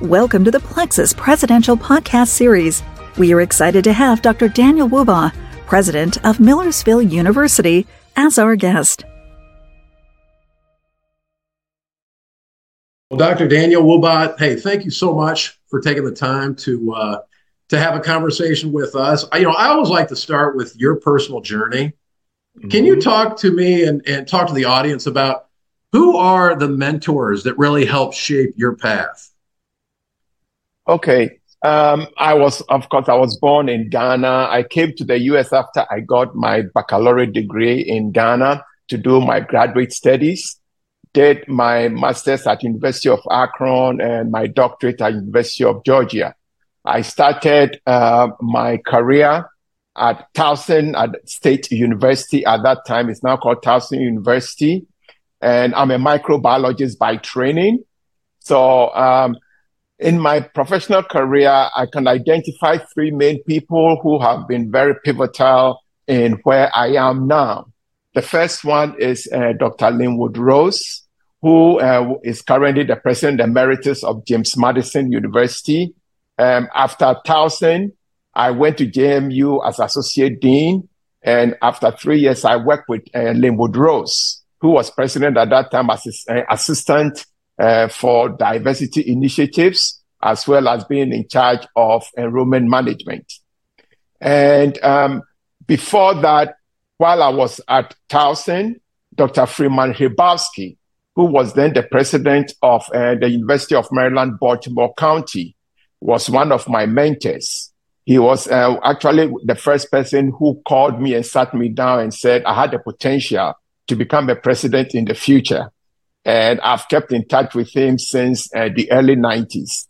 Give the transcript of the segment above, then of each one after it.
Welcome to the Plexuss Presidential Podcast Series. We are excited to have Dr. Daniel Wubah, president of Millersville University, as our guest. Well, Dr. Daniel Wubah, hey, thank you so much for taking the time to uh, to have a conversation with us. I, you know, I always like to start with your personal journey. Mm-hmm. Can you mm-hmm. talk to me and, and talk to the audience about who are the mentors that really help shape your path? Okay. Um, I was, of course, I was born in Ghana. I came to the US after I got my baccalaureate degree in Ghana to do my graduate studies. Did my master's at University of Akron and my doctorate at University of Georgia. I started uh, my career at Towson at State University. At that time, it's now called Towson University, and I'm a microbiologist by training. So um, in my professional career, I can identify three main people who have been very pivotal in where I am now. The first one is uh, Dr. Linwood Rose, who uh, is currently the president emeritus of James Madison University. Um, after Towson, I went to JMU as associate dean. And after three years, I worked with uh, Linwood Rose, who was president at that time as uh, assistant uh, for diversity initiatives, as well as being in charge of enrollment management. And um, before that, while I was at Towson, Dr. Freeman Hrabowski, who was then the president of uh, the University of Maryland, Baltimore County, was one of my mentors. He was uh, actually the first person who called me and sat me down and said I had the potential to become a president in the future and I've kept in touch with him since uh, the early 90s.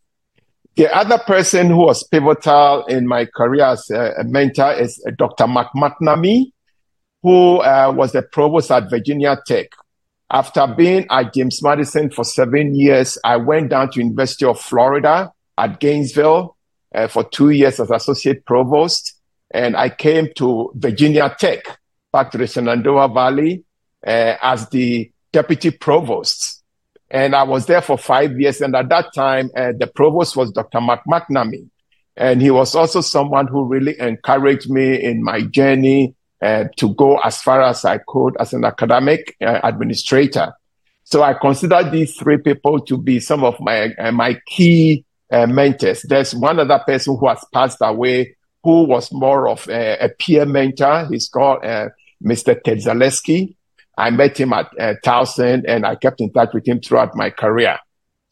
The other person who was pivotal in my career as a, mentor is uh, Dr. Mark McNamee, who uh, was the provost at Virginia Tech. After being at James Madison for seven years, I went down to University of Florida at Gainesville uh, for two years as associate provost, and I came to Virginia Tech, back to the Shenandoah Valley, uh, as the deputy provost. And I was there for five years. And at that time, uh, the provost was Dr. Mark McNamee. And he was also someone who really encouraged me in my journey uh, to go as far as I could as an academic uh, administrator. So I consider these three people to be some of my uh, my key uh, mentors. There's one other person who has passed away who was more of a, a peer mentor. He's called uh, Mr. Ted Zaleski. I met him at uh, Towson and I kept in touch with him throughout my career.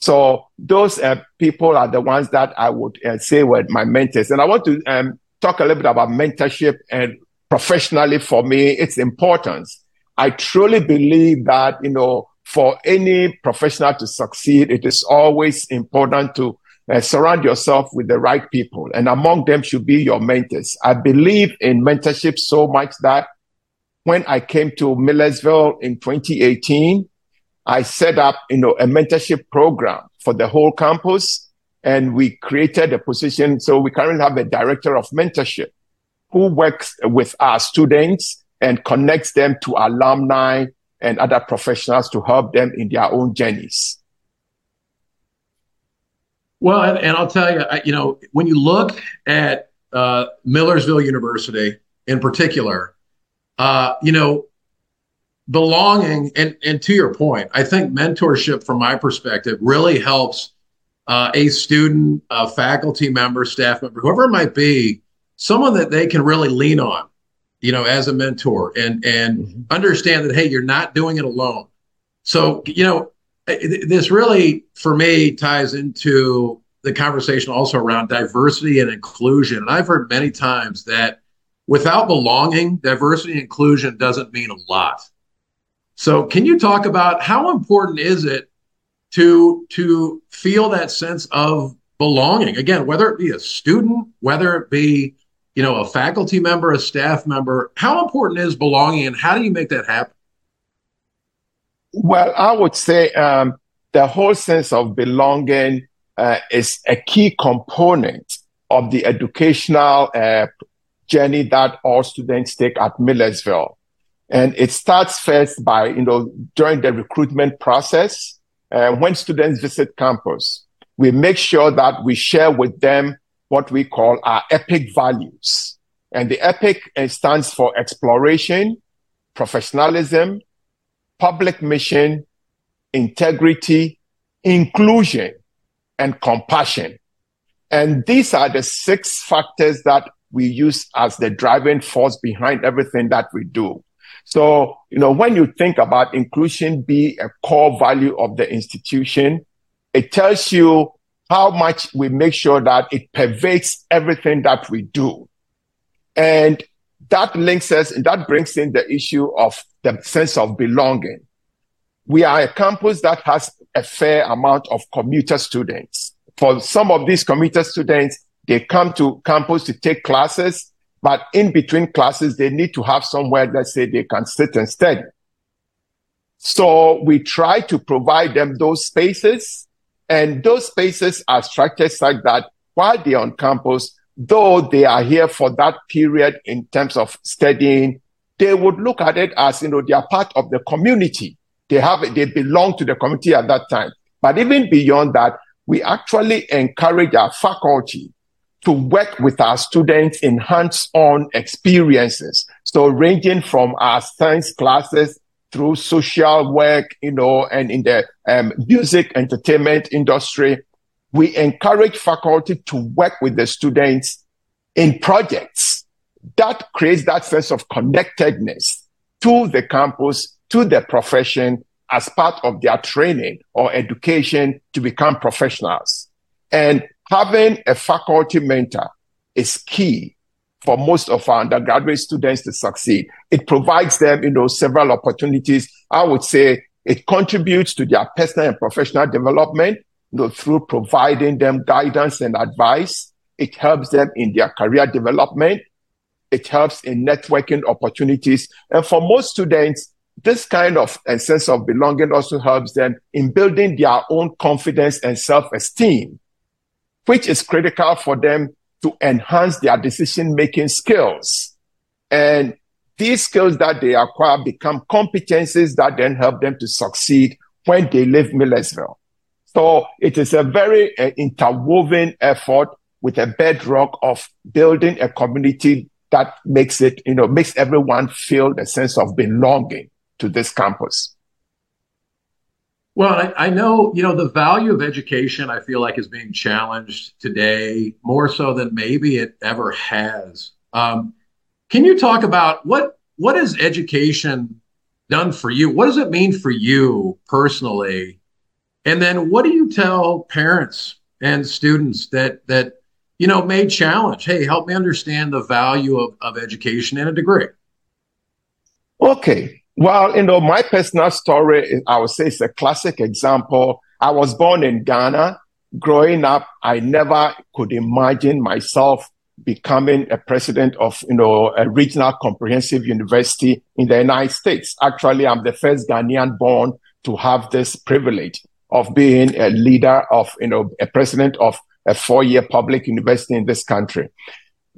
So those uh, people are the ones that I would uh, say were my mentors. And I want to um, talk a little bit about mentorship and professionally for me, its importance. I truly believe that, you know, for any professional to succeed, it is always important to uh, surround yourself with the right people. And among them should be your mentors. I believe in mentorship so much that when I came to Millersville in 2018, I set up, you know, a mentorship program for the whole campus and we created a position. So we currently have a director of mentorship who works with our students and connects them to alumni and other professionals to help them in their own journeys. Well, and, and I'll tell you, I, you know, when you look at uh, Millersville University in particular, uh, you know, belonging and and to your point, I think mentorship, from my perspective, really helps uh, a student, a faculty member, staff member, whoever it might be, someone that they can really lean on, you know, as a mentor and and mm-hmm. understand that hey, you're not doing it alone. So you know, this really for me ties into the conversation also around diversity and inclusion. And I've heard many times that without belonging, diversity and inclusion doesn't mean a lot. So, can you talk about how important is it to to feel that sense of belonging? Again, whether it be a student, whether it be you know a faculty member, a staff member, how important is belonging, and how do you make that happen? Well, I would say um, the whole sense of belonging uh, is a key component of the educational uh, journey that all students take at Millersville. And it starts first by, you know, during the recruitment process, uh, when students visit campus, we make sure that we share with them what we call our EPIC values. And the EPIC stands for exploration, professionalism, public mission, integrity, inclusion, and compassion. And these are the six factors that we use as the driving force behind everything that we do. So, you know, when you think about inclusion be a core value of the institution, it tells you how much we make sure that it pervades everything that we do. And that links us and that brings in the issue of the sense of belonging. We are a campus that has a fair amount of commuter students. For some of these commuter students, they come to campus to take classes, but in between classes, they need to have somewhere, let's say, they can sit and study. So we try to provide them those spaces, and those spaces are structured such that while they're on campus, though they are here for that period in terms of studying, they would look at it as, you know, they are part of the community. They have, they belong to the community at that time. But even beyond that, we actually encourage our faculty to work with our students in hands-on experiences. So ranging from our science classes through social work, you know, and in the um, music entertainment industry, we encourage faculty to work with the students in projects that creates that sense of connectedness to the campus, to the profession as part of their training or education to become professionals. And having a faculty mentor is key for most of our undergraduate students to succeed. It provides them, you know, several opportunities. I would say it contributes to their personal and professional development you know, through providing them guidance and advice. It helps them in their career development. It helps in networking opportunities. And for most students, this kind of a sense of belonging also helps them in building their own confidence and self-esteem, which is critical for them to enhance their decision making skills. And these skills that they acquire become competencies that then help them to succeed when they leave Millersville. So it is a very uh, interwoven effort with a bedrock of building a community that makes it, you know, makes everyone feel the sense of belonging to this campus. Well, I, I, know, you know, the value of education, I feel like is being challenged today more so than maybe it ever has. Um, can you talk about what what has education done for you? What does it mean for you personally? And then what do you tell parents and students that that you know may challenge, hey, help me understand the value of, of education and a degree? Okay. Well, you know, my personal story, I would say, is a classic example. I was born in Ghana. Growing up, I never could imagine myself becoming a president of, you know, a regional comprehensive university in the United States. Actually, I'm the first Ghanaian born to have this privilege of being a leader of, you know, a president of a four-year public university in this country.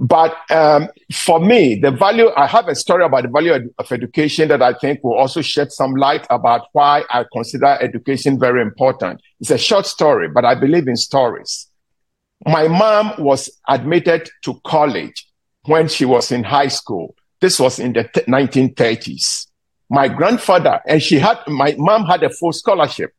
But um, for me, the value, I have a story about the value of education that I think will also shed some light about why I consider education very important. It's a short story, but I believe in stories. My mom was admitted to college when she was in high school. This was in the t- 1930s. My grandfather, and she had, my mom had a full scholarship,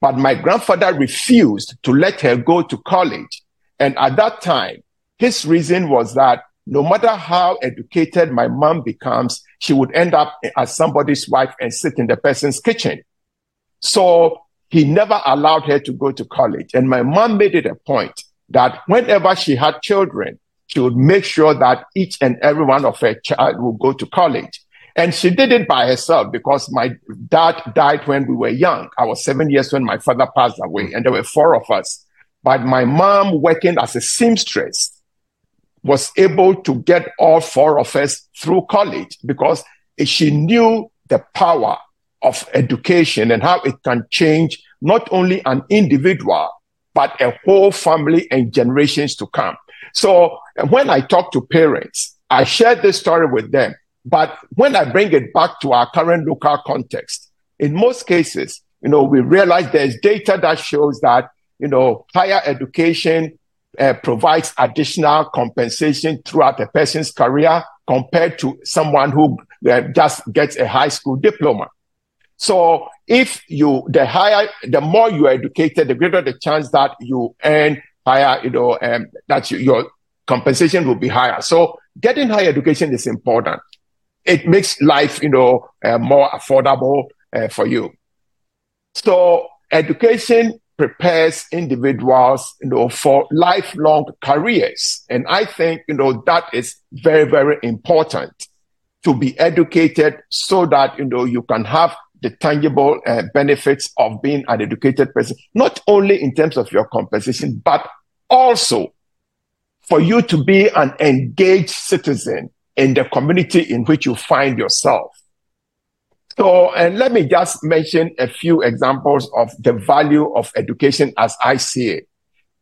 but my grandfather refused to let her go to college. And at that time, his reason was that no matter how educated my mom becomes, she would end up as somebody's wife and sit in the person's kitchen. So he never allowed her to go to college. And my mom made it a point that whenever she had children, she would make sure that each and every one of her child would go to college. And she did it by herself because my dad died when we were young. I was seven years when my father passed away, and there were four of us. But my mom, working as a seamstress, was able to get all four of us through college because she knew the power of education and how it can change not only an individual, but a whole family and generations to come. So when I talk to parents, I share this story with them. But when I bring it back to our current local context, in most cases, you know, we realize there's data that shows that you know, higher education uh, provides additional compensation throughout a person's career compared to someone who uh, just gets a high school diploma. So if you, the higher, the more you are educated, the greater the chance that you earn higher, you know, um, that you, your compensation will be higher. So getting higher education is important. It makes life, you know, uh, more affordable uh, for you. So education prepares individuals, you know, for lifelong careers. And I think, you know, that is very, very important to be educated so that, you know, you can have the tangible uh, benefits of being an educated person, not only in terms of your compensation, but also for you to be an engaged citizen in the community in which you find yourself. So, and let me just mention a few examples of the value of education as I see it.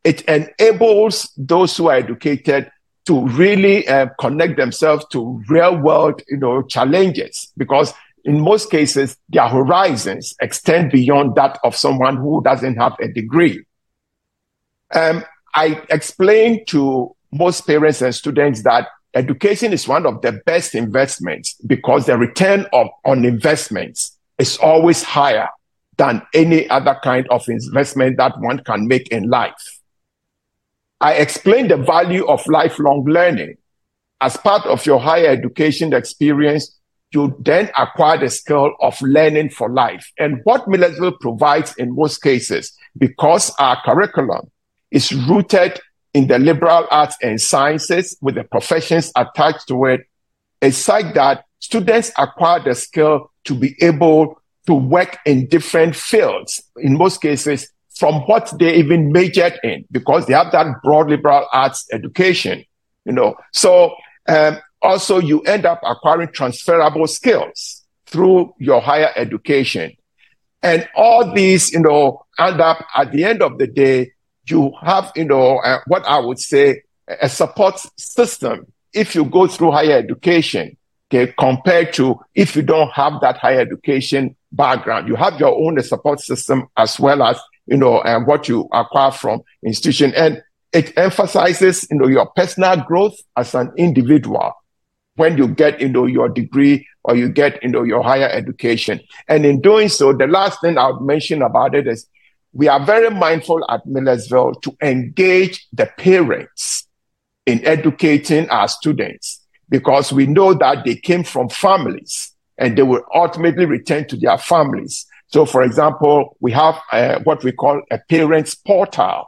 It enables those who are educated to really uh, connect themselves to real world, you know, challenges because in most cases, their horizons extend beyond that of someone who doesn't have a degree. Um, I explained to most parents and students that education is one of the best investments because the return of, on investments is always higher than any other kind of investment that one can make in life. I explained the value of lifelong learning. As part of your higher education experience, you then acquire the skill of learning for life. And what Millersville provides in most cases, because our curriculum is rooted in the liberal arts and sciences with the professions attached to it, is such that students acquire the skill to be able to work in different fields, in most cases, from what they even majored in, because they have that broad liberal arts education, you know. So um, also you end up acquiring transferable skills through your higher education. And all these, you know, end up at the end of the day, you have, you know, uh, what I would say a support system if you go through higher education, okay, compared to if you don't have that higher education background. You have your own support system as well as, you know, uh, what you acquire from institution. And it emphasizes, you know, your personal growth as an individual when you get into your degree or you get into your higher education. And in doing so, the last thing I would mention about it is we are very mindful at Millersville to engage the parents in educating our students because we know that they came from families and they will ultimately return to their families. So, for example, we have uh, what we call a parents portal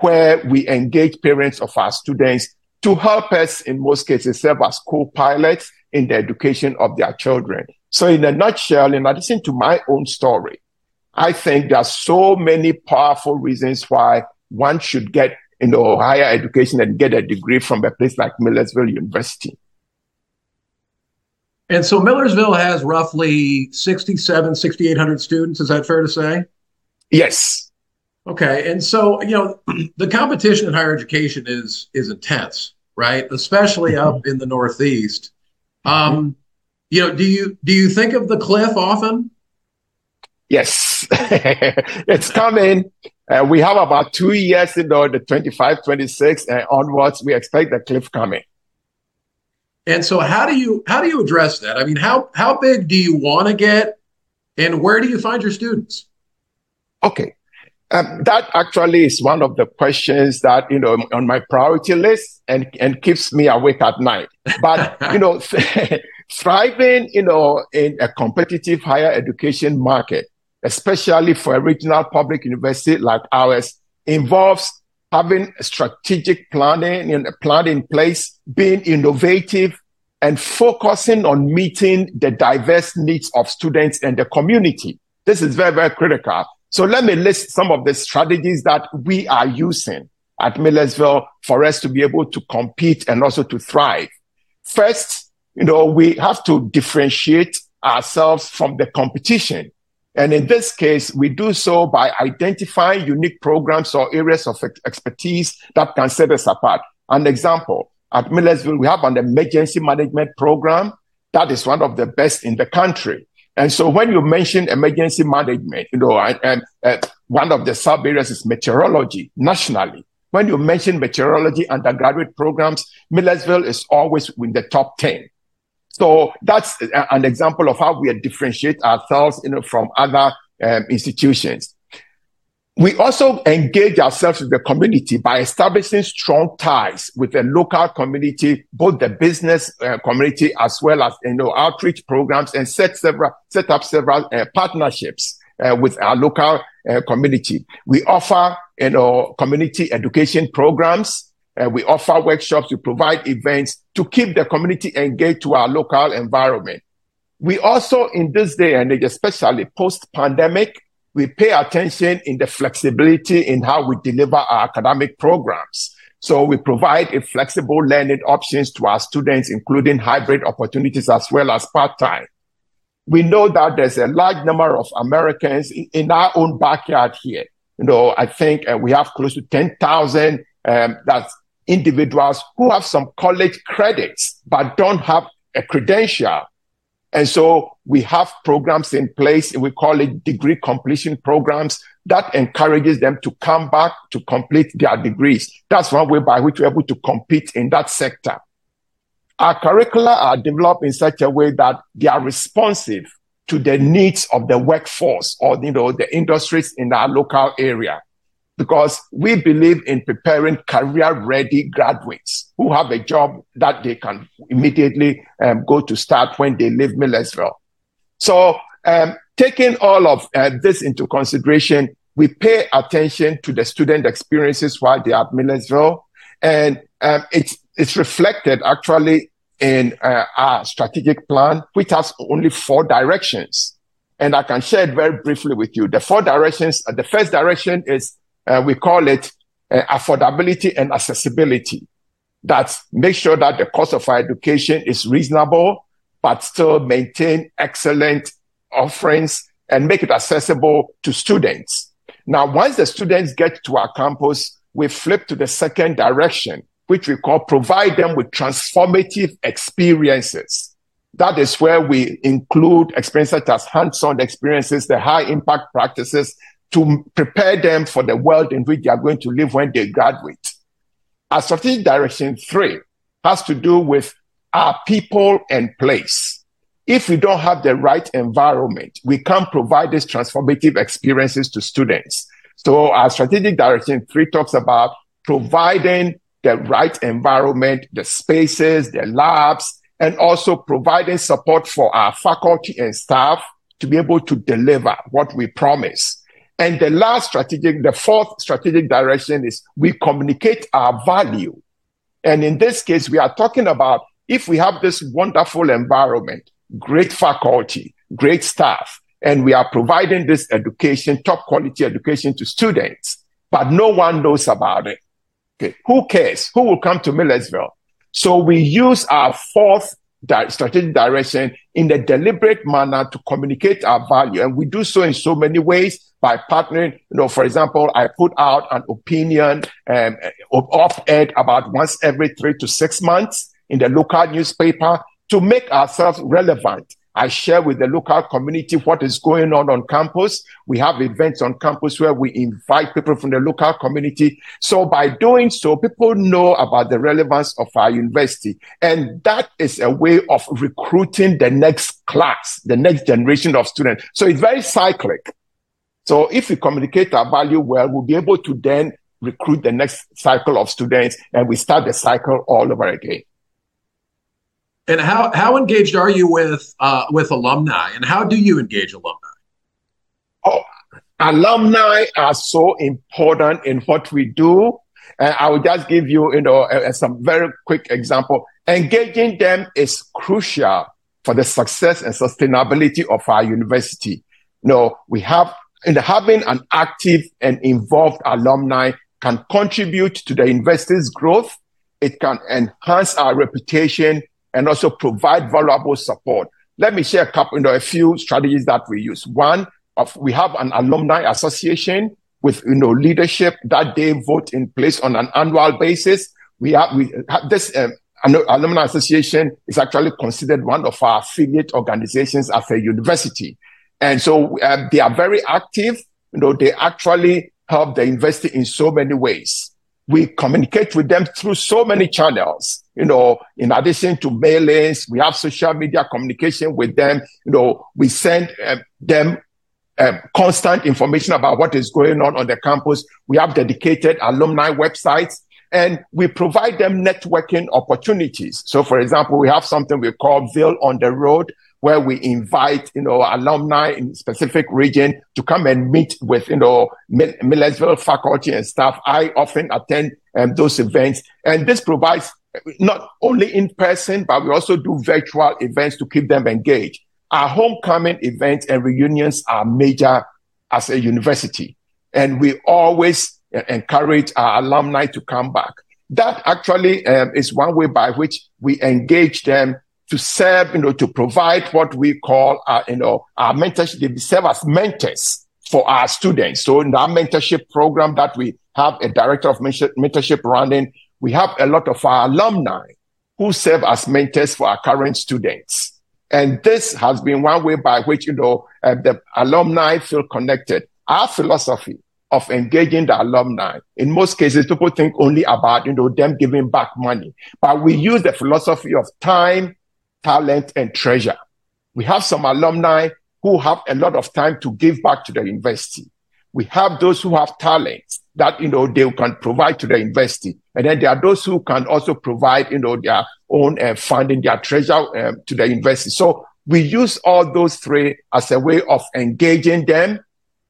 where we engage parents of our students to help us, in most cases, serve as co-pilots in the education of their children. So in a nutshell, in addition to my own story, I think there are so many powerful reasons why one should get you know higher education and get a degree from a place like Millersville University. And so Millersville has roughly 67, 6,800 students. Is that fair to say? Yes. Okay, and so you know the competition in higher education is is intense, right? Especially up mm-hmm. in the Northeast. Um, you know, do you do you think of the cliff often? Yes, it's coming. Uh, we have about two years, you know, the 25, 26 and onwards. We expect the cliff coming. And so, how do you how do you address that? I mean, how how big do you want to get, and where do you find your students? Okay, um, that actually is one of the questions that you know on my priority list and and keeps me awake at night. But you know, thriving you know in a competitive higher education market, especially for a regional public university like ours, involves having a strategic planning and a plan in place, being innovative, and focusing on meeting the diverse needs of students and the community. This is very very critical so let me list some of the strategies that we are using at Millersville for us to be able to compete and also to thrive. First, you know, we have to differentiate ourselves from the competition. And in this case, we do so by identifying unique programs or areas of expertise that can set us apart. An example, at Millersville, we have an emergency management program that is one of the best in the country. And so when you mention emergency management, you know, and, uh, one of the sub areas is meteorology nationally. When you mention meteorology undergraduate programs, Millersville is always in the top 10. So that's an example of how we differentiate ourselves you know, from other um, institutions. We also engage ourselves with the community by establishing strong ties with the local community, both the business uh, community as well as you know outreach programs, and set several set up several uh, partnerships uh, with our local uh, community. We offer you know community education programs. Uh, we offer workshops. We provide events to keep the community engaged to our local environment. We also, in this day and age, especially post pandemic, we pay attention in the flexibility in how we deliver our academic programs. So we provide a flexible learning options to our students, including hybrid opportunities as well as part-time. We know that there's a large number of Americans in our own backyard here. You know, I think uh, we have close to 10,000 um, that's individuals who have some college credits, but don't have a credential and so we have programs in place. We call it degree completion programs that encourages them to come back to complete their degrees. That's one way by which we're able to compete in that sector. Our curricula are developed in such a way that they are responsive to the needs of the workforce or, you know, the industries in our local area because we believe in preparing career ready graduates who have a job that they can immediately um, go to start when they leave Millersville. So, um, taking all of uh, this into consideration, we pay attention to the student experiences while they are at Millersville, and um, it's it's reflected actually in uh, our strategic plan, which has only four directions. And I can share it very briefly with you. The four directions, uh, the first direction is uh, we call it uh, affordability and accessibility. That make sure that the cost of our education is reasonable, but still maintain excellent offerings and make it accessible to students. Now, once the students get to our campus, we flip to the second direction, which we call provide them with transformative experiences. That is where we include experiences such as hands-on experiences, the high impact practices to prepare them for the world in which they are going to live when they graduate. Our strategic direction three has to do with our people and place. If we don't have the right environment, we can't provide these transformative experiences to students. So our strategic direction three talks about providing the right environment, the spaces, the labs, and also providing support for our faculty and staff to be able to deliver what we promise. And the last strategic, the fourth strategic direction is we communicate our value. And in this case, we are talking about if we have this wonderful environment, great faculty, great staff, and we are providing this education, top quality education to students, but no one knows about it. Okay. Who cares? Who will come to Millersville? So we use our fourth di- strategic direction in a deliberate manner to communicate our value. And we do so in so many ways by partnering. You know, for example, I put out an opinion um, op-ed about once every three to six months in the local newspaper to make ourselves relevant. I share with the local community what is going on on campus. We have events on campus where we invite people from the local community. So by doing so, people know about the relevance of our university. And that is a way of recruiting the next class, the next generation of students. So it's very cyclic. So if we communicate our value well, we'll be able to then recruit the next cycle of students and we start the cycle all over again. And how, how engaged are you with uh, with alumni and how do you engage alumni? Oh, alumni are so important in what we do. And I will just give you, you know, some very quick example. Engaging them is crucial for the success and sustainability of our university. You know, we have and having an active and involved alumni can contribute to the university's growth. It can enhance our reputation and also provide valuable support. Let me share a couple, you know, a few strategies that we use. One of we have an alumni association with you know leadership that they vote in place on an annual basis. We have we have this um, Alumni Association is actually considered one of our affiliate organizations as a university. And so uh, they are very active. You know, they actually help the university in so many ways. We communicate with them through so many channels. You know, in addition to mailings, we have social media communication with them. You know, we send uh, them uh, constant information about what is going on on the campus. We have dedicated alumni websites and we provide them networking opportunities. So, for example, we have something we call Ville on the Road, where we invite, you know, alumni in specific region to come and meet with, you know, Millersville faculty and staff. I often attend um, those events, and this provides not only in person, but we also do virtual events to keep them engaged. Our homecoming events and reunions are major as a university, and we always encourage our alumni to come back. That actually um, is one way by which we engage them to serve, you know, to provide what we call, uh, you know, our mentorship. They serve as mentors for our students. So in our mentorship program that we have a director of mentorship running, we have a lot of our alumni who serve as mentors for our current students. And this has been one way by which, you know, uh, the alumni feel connected. Our philosophy of engaging the alumni. In most cases, people think only about, you know, them giving back money, but we use the philosophy of time, talent, and treasure. We have some alumni who have a lot of time to give back to the university. We have those who have talent that, you know, they can provide to the university. And then there are those who can also provide, you know, their own uh, funding, their treasure um, to the university. So we use all those three as a way of engaging them.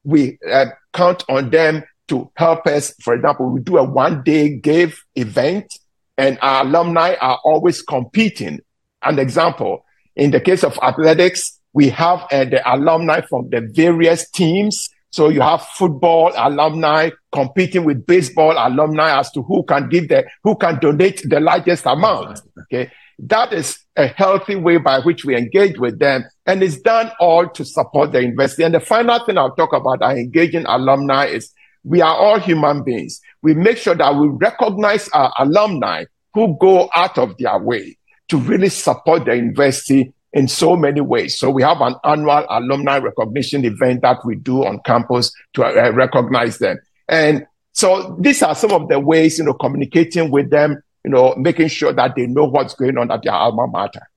We uh, count on them to help us. For example, we do a one day give event and our alumni are always competing. An example, in the case of athletics, we have uh, the alumni from the various teams. So you have football alumni competing with baseball alumni as to who can give the, who can donate the largest amount. Okay. That is a healthy way by which we engage with them. And it's done all to support the university. And the final thing I'll talk about our engaging alumni is we are all human beings. We make sure that we recognize our alumni who go out of their way to really support the university in so many ways. So we have an annual alumni recognition event that we do on campus to uh, recognize them. And so these are some of the ways, you know, communicating with them you know, making sure that they know what's going on at their alma mater.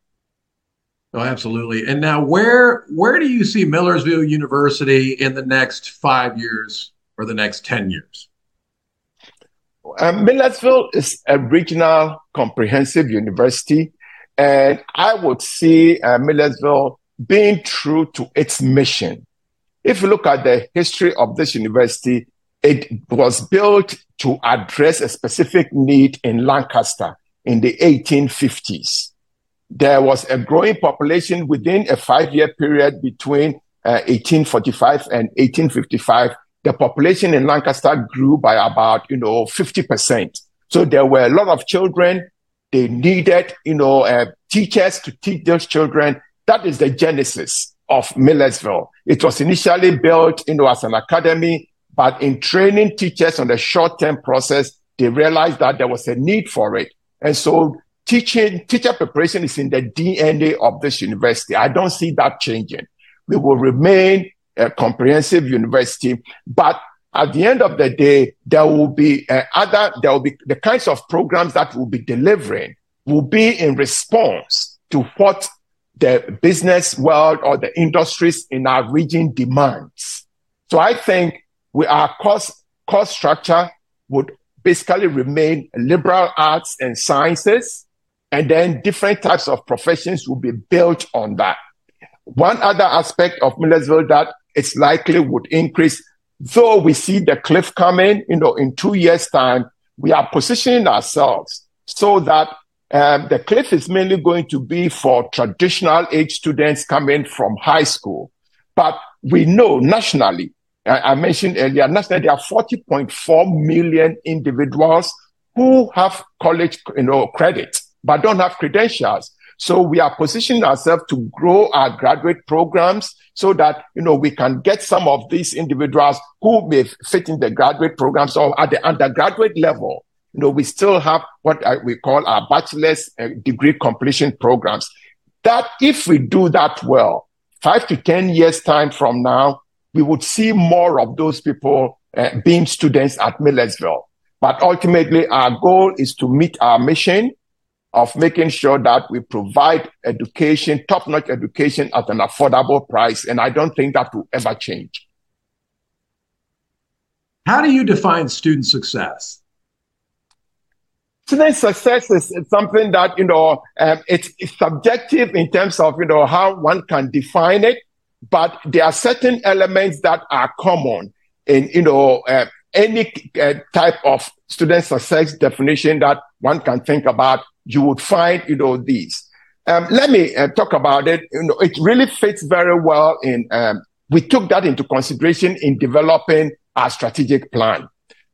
Oh, absolutely. And now, where where do you see Millersville University in the next five years or the next ten years? Um, Millersville is a regional comprehensive university, and I would see uh, Millersville being true to its mission. If you look at the history of this university, it was built to address a specific need in Lancaster in the 1850s. There was a growing population within a five year period between uh, 1845 and 1855. The population in Lancaster grew by about, you know, 50%. So there were a lot of children. They needed, you know, uh, teachers to teach those children. That is the genesis of Millersville. It was initially built, you know, as an academy but in training teachers on the short term process, they realized that there was a need for it. And so teaching, teacher preparation is in the DNA of this university. I don't see that changing. We will remain a comprehensive university, but at the end of the day, there will be uh, other, there will be the kinds of programs that will be delivering will be in response to what the business world or the industries in our region demands. So I think we, our cost, course structure would basically remain liberal arts and sciences, and then different types of professions will be built on that. One other aspect of Millersville that it's likely would increase, though we see the cliff coming, you know, in two years' time, we are positioning ourselves so that um, the cliff is mainly going to be for traditional age students coming from high school. But we know nationally I mentioned earlier, nationally, there are 40.4 million individuals who have college you know, credit, but don't have credentials. So we are positioning ourselves to grow our graduate programs so that, you know, we can get some of these individuals who may fit in the graduate programs or at the undergraduate level you know, we still have what we call our bachelor's uh, degree completion programs. That if we do that well, five to 10 years time from now, we would see more of those people uh, being students at Millersville. But ultimately, our goal is to meet our mission of making sure that we provide education, top notch education at an affordable price. And I don't think that will ever change. How do you define student success? Student success is something that, you know, um, it's, it's subjective in terms of, you know, how one can define it, but there are certain elements that are common in, you know, uh, any uh, type of student success definition that one can think about, you would find, you know, these. Um, let me uh, talk about it. You know, it really fits very well in, um, we took that into consideration in developing our strategic plan.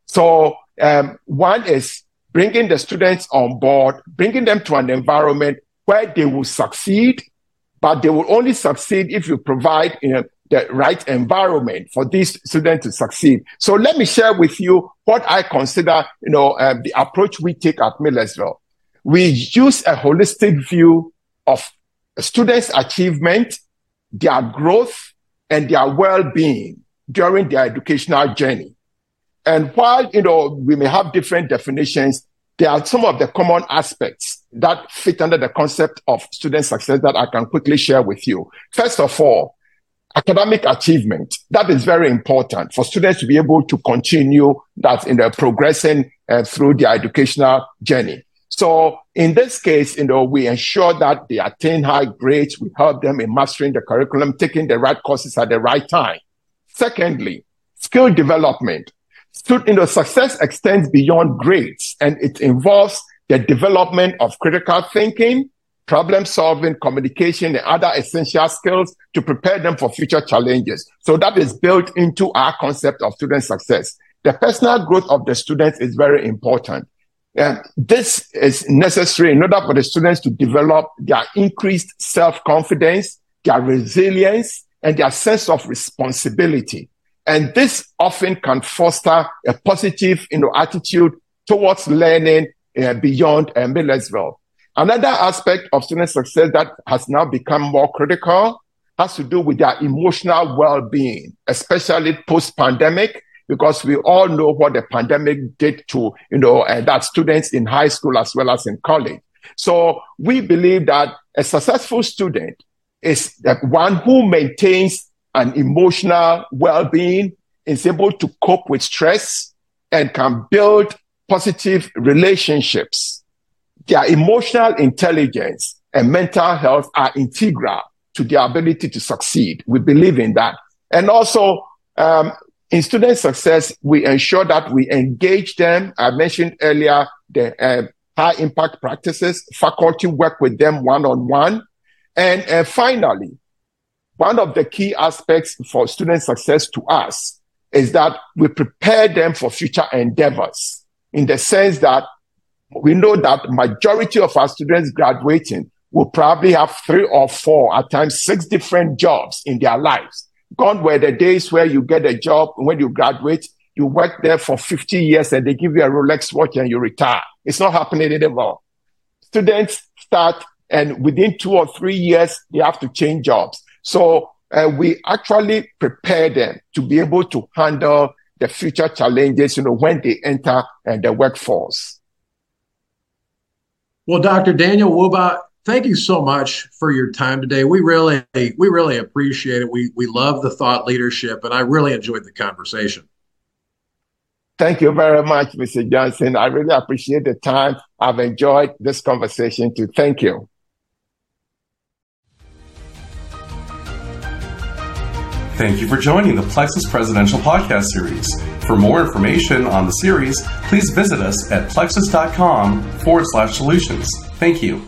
So, um, one is bringing the students on board, bringing them to an environment where they will succeed, but they will only succeed if you provide you know, the right environment for these students to succeed. So let me share with you what I consider, you know, um, the approach we take at Millersville. We use a holistic view of students' achievement, their growth, and their well-being during their educational journey. And while, you know, we may have different definitions, there are some of the common aspects that fit under the concept of student success that I can quickly share with you. First of all, academic achievement. That is very important for students to be able to continue that in their progressing uh, through their educational journey. So in this case, you know, we ensure that they attain high grades. We help them in mastering the curriculum, taking the right courses at the right time. Secondly, skill development. So, you know, success extends beyond grades and it involves the development of critical thinking, problem solving, communication, and other essential skills to prepare them for future challenges. So that is built into our concept of student success. The personal growth of the students is very important. And this is necessary in order for the students to develop their increased self-confidence, their resilience, and their sense of responsibility. And this often can foster a positive you know, attitude towards learning uh, beyond uh, Millersville. Another aspect of student success that has now become more critical has to do with their emotional well-being, especially post-pandemic, because we all know what the pandemic did to, you know, uh, that students in high school as well as in college. So we believe that a successful student is one who maintains an emotional well-being, is able to cope with stress and can build positive relationships. Their emotional intelligence and mental health are integral to their ability to succeed. We believe in that. And also, um, in student success, we ensure that we engage them. I mentioned earlier the uh, high impact practices. Faculty work with them one on one. And uh, finally, one of the key aspects for student success to us is that we prepare them for future endeavors in the sense that we know that majority of our students graduating will probably have three or four, at times six different jobs in their lives. Gone were the days where you get a job when you graduate, you work there for 50 years and they give you a Rolex watch and you retire. It's not happening anymore. Students start and within two or three years, they have to change jobs. So uh, we actually prepare them to be able to handle the future challenges, you know, when they enter uh, the workforce. Well, Dr. Daniel Wubah, thank you so much for your time today. We really, we really appreciate it. We we love the thought leadership, and I really enjoyed the conversation. Thank you very much, Mr. Johnson. I really appreciate the time. I've enjoyed this conversation too. Thank you. Thank you for joining the Plexuss Presidential Podcast Series. For more information on the series, please visit us at plexuss.com forward slash solutions. Thank you.